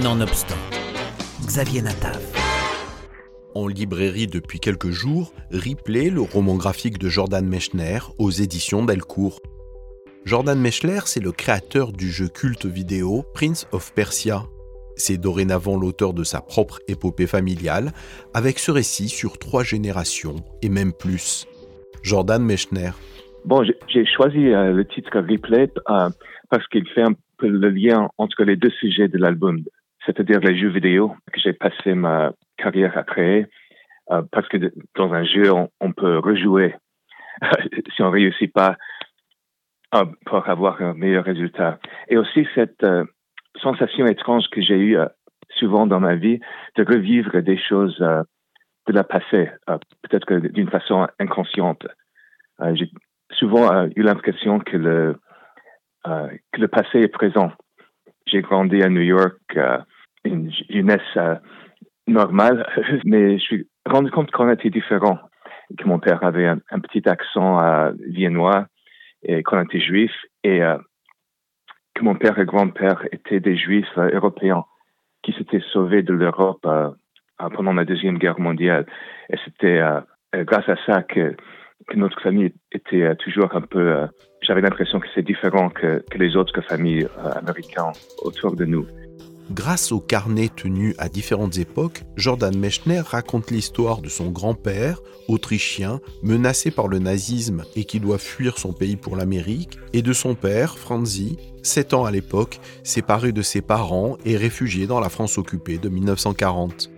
Nonobstant, Xavier Natav. En librairie depuis quelques jours, Ripley, le roman graphique de Jordan Mechner, aux éditions Delcourt. Jordan Mechner, c'est le créateur du jeu culte vidéo Prince of Persia. C'est dorénavant l'auteur de sa propre épopée familiale, avec ce récit sur trois générations et même plus. Jordan Mechner. Bon, j'ai choisi euh, le titre Replay euh, parce qu'il fait un peu le lien entre les deux sujets de l'album, c'est-à-dire les jeux vidéo que j'ai passé ma carrière à créer, euh, parce que dans un jeu, on, peut rejouer si on réussit pas pour avoir un meilleur résultat. Et aussi cette sensation étrange que j'ai eue souvent dans ma vie de revivre des choses de la passé, peut-être d'une façon inconsciente. j'ai souvent eu l'impression que le, euh, que le passé est présent. J'ai grandi à New York, euh, une jeunesse euh, normale, mais je suis rendu compte qu'on était différent, que mon père avait un, petit accent viennois et qu'on était juif, et que mon père et grand-père étaient des juifs européens qui s'étaient sauvés de l'Europe pendant la Deuxième Guerre mondiale. Et c'était grâce à ça que notre famille était euh, toujours un peu. Euh, j'avais l'impression que c'est différent que, les autres familles euh, américaines autour de nous. Grâce aux carnets tenus à différentes époques, Jordan Mechner raconte l'histoire de son grand-père, autrichien, menacé par le nazisme et qui doit fuir son pays pour l'Amérique, et de son père, Franzi, 7 ans à l'époque, séparé de ses parents et réfugié dans la France occupée de 1940.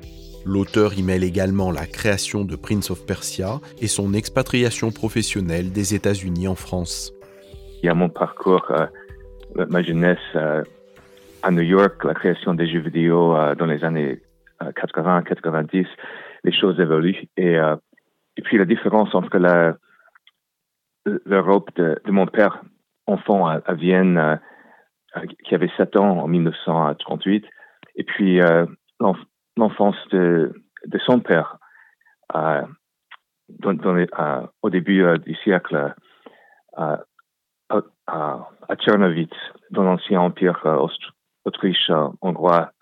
L'auteur y mêle également la création de Prince of Persia et son expatriation professionnelle des États-Unis en France. Il y a mon parcours, euh, ma jeunesse euh, à New York, la création des jeux vidéo euh, dans les années 80-90, les choses évoluent. Et, et puis la différence entre l'Europe de, mon père, enfant à, Vienne, qui avait 7 ans en 1938, et puis l'enfance de, son père euh, euh, au début euh, du siècle euh, à, à Tchernovitz, dans l'ancien empire autriche-hongrois,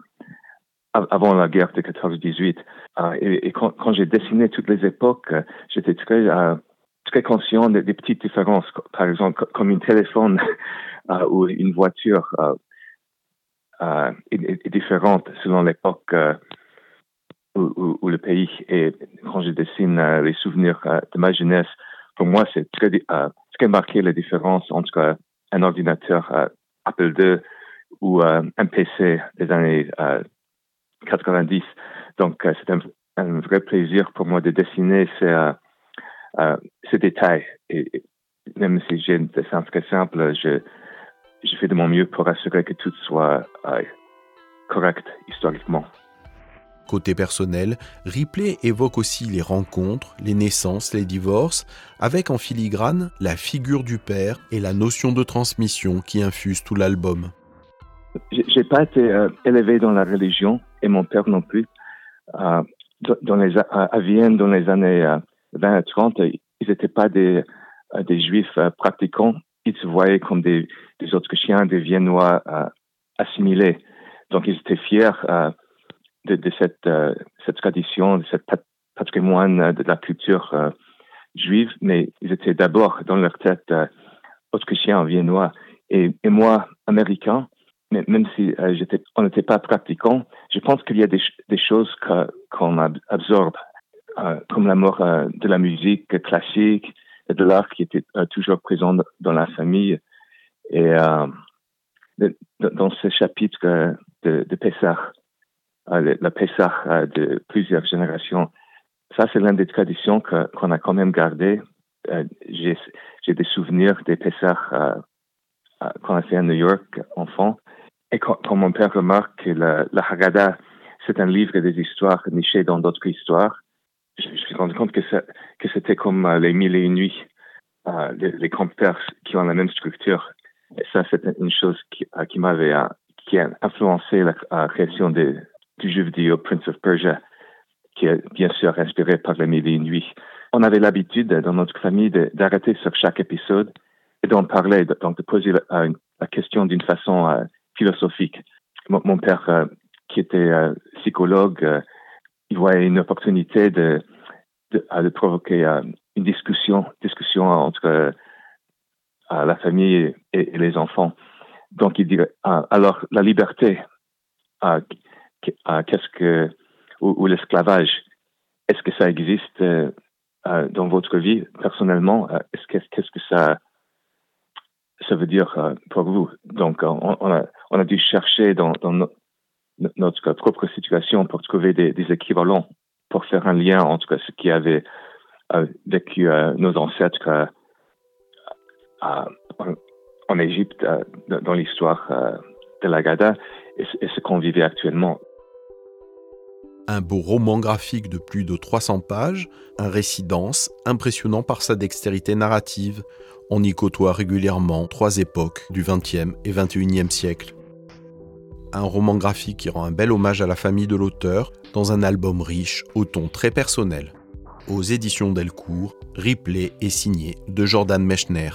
avant la guerre de 14-18. et, et, quand, j'ai dessiné toutes les époques, j'étais très très conscient des, petites différences, par exemple comme une téléphone ou une voiture euh, est, différente selon l'époque ou, le pays. Et quand je dessine euh, les souvenirs euh, de ma jeunesse, pour moi, c'est très, euh, très marqué la différence entre un ordinateur Apple II ou un PC des années 90. Donc, c'est un, vrai plaisir pour moi de dessiner ces, détails. Et, même si j'ai un dessin très simple, je, je fais de mon mieux pour assurer que tout soit correct historiquement. Côté personnel, Ripley évoque aussi les rencontres, les naissances, les divorces, avec en filigrane la figure du père et la notion de transmission qui infuse tout l'album. J'ai pas été euh, élevé dans la religion et mon père non plus. Euh, dans les, à Vienne, dans les années 20 et 30, ils n'étaient pas des, euh, des juifs pratiquants. Ils se voyaient comme des, des chiens, des Viennois assimilés. Donc ils étaient fiers de, de cette, euh, cette tradition, de ce patrimoine euh, de la culture euh, juive, mais ils étaient d'abord dans leur tête euh, autrichiens, viennois, et, et, moi, américain, même si j'étais, on n'était pas pratiquant, je pense qu'il y a des, choses qu'on absorbe, comme l'amour de la musique classique, et de l'art qui était toujours présent dans la famille. Et dans ce chapitre de, de Pessah, euh, la Pessah euh, de plusieurs générations. Ça, c'est l'une des traditions qu'on a quand même gardées. Euh, j'ai des souvenirs des Pessah qu'on a fait à New York, enfant. Et quand, mon père remarque que la, la Haggadah, c'est un livre des histoires nichées dans d'autres histoires, je, me suis rendu compte que, que c'était comme les mille et une nuits, les, les contes perses qui ont la même structure. Et ça, c'est une chose qui, qui m'avait qui a influencé la création des, du jeu vidéo Prince of Persia, qui est bien sûr inspiré par les mille et une nuits. On avait l'habitude dans notre famille d'arrêter sur chaque épisode et d'en parler, donc de poser la, question d'une façon euh, philosophique. Mon, père, euh, qui était psychologue, il voyait une opportunité de, de, provoquer une discussion, discussion entre la famille et, les enfants. Donc, il dit alors la liberté, qu'est-ce que ou, l'esclavage, est-ce que ça existe dans votre vie personnellement Est-ce qu'est-ce que ça ça veut dire pour vous? Donc, on, on a dû chercher dans, notre propre situation pour trouver des, équivalents, pour faire un lien entre ce qui avait euh, vécu euh, nos ancêtres euh, en, Égypte, dans l'histoire de la Gada, et, ce qu'on vivait actuellement. Un beau roman graphique de plus de 300 pages, un récit dense, impressionnant par sa dextérité narrative. On y côtoie régulièrement trois époques du XXe et XXIe siècle un roman graphique qui rend un bel hommage à la famille de l'auteur dans un album riche au ton très personnel. Aux éditions Delcourt, Ripley est signé de Jordan Mechner.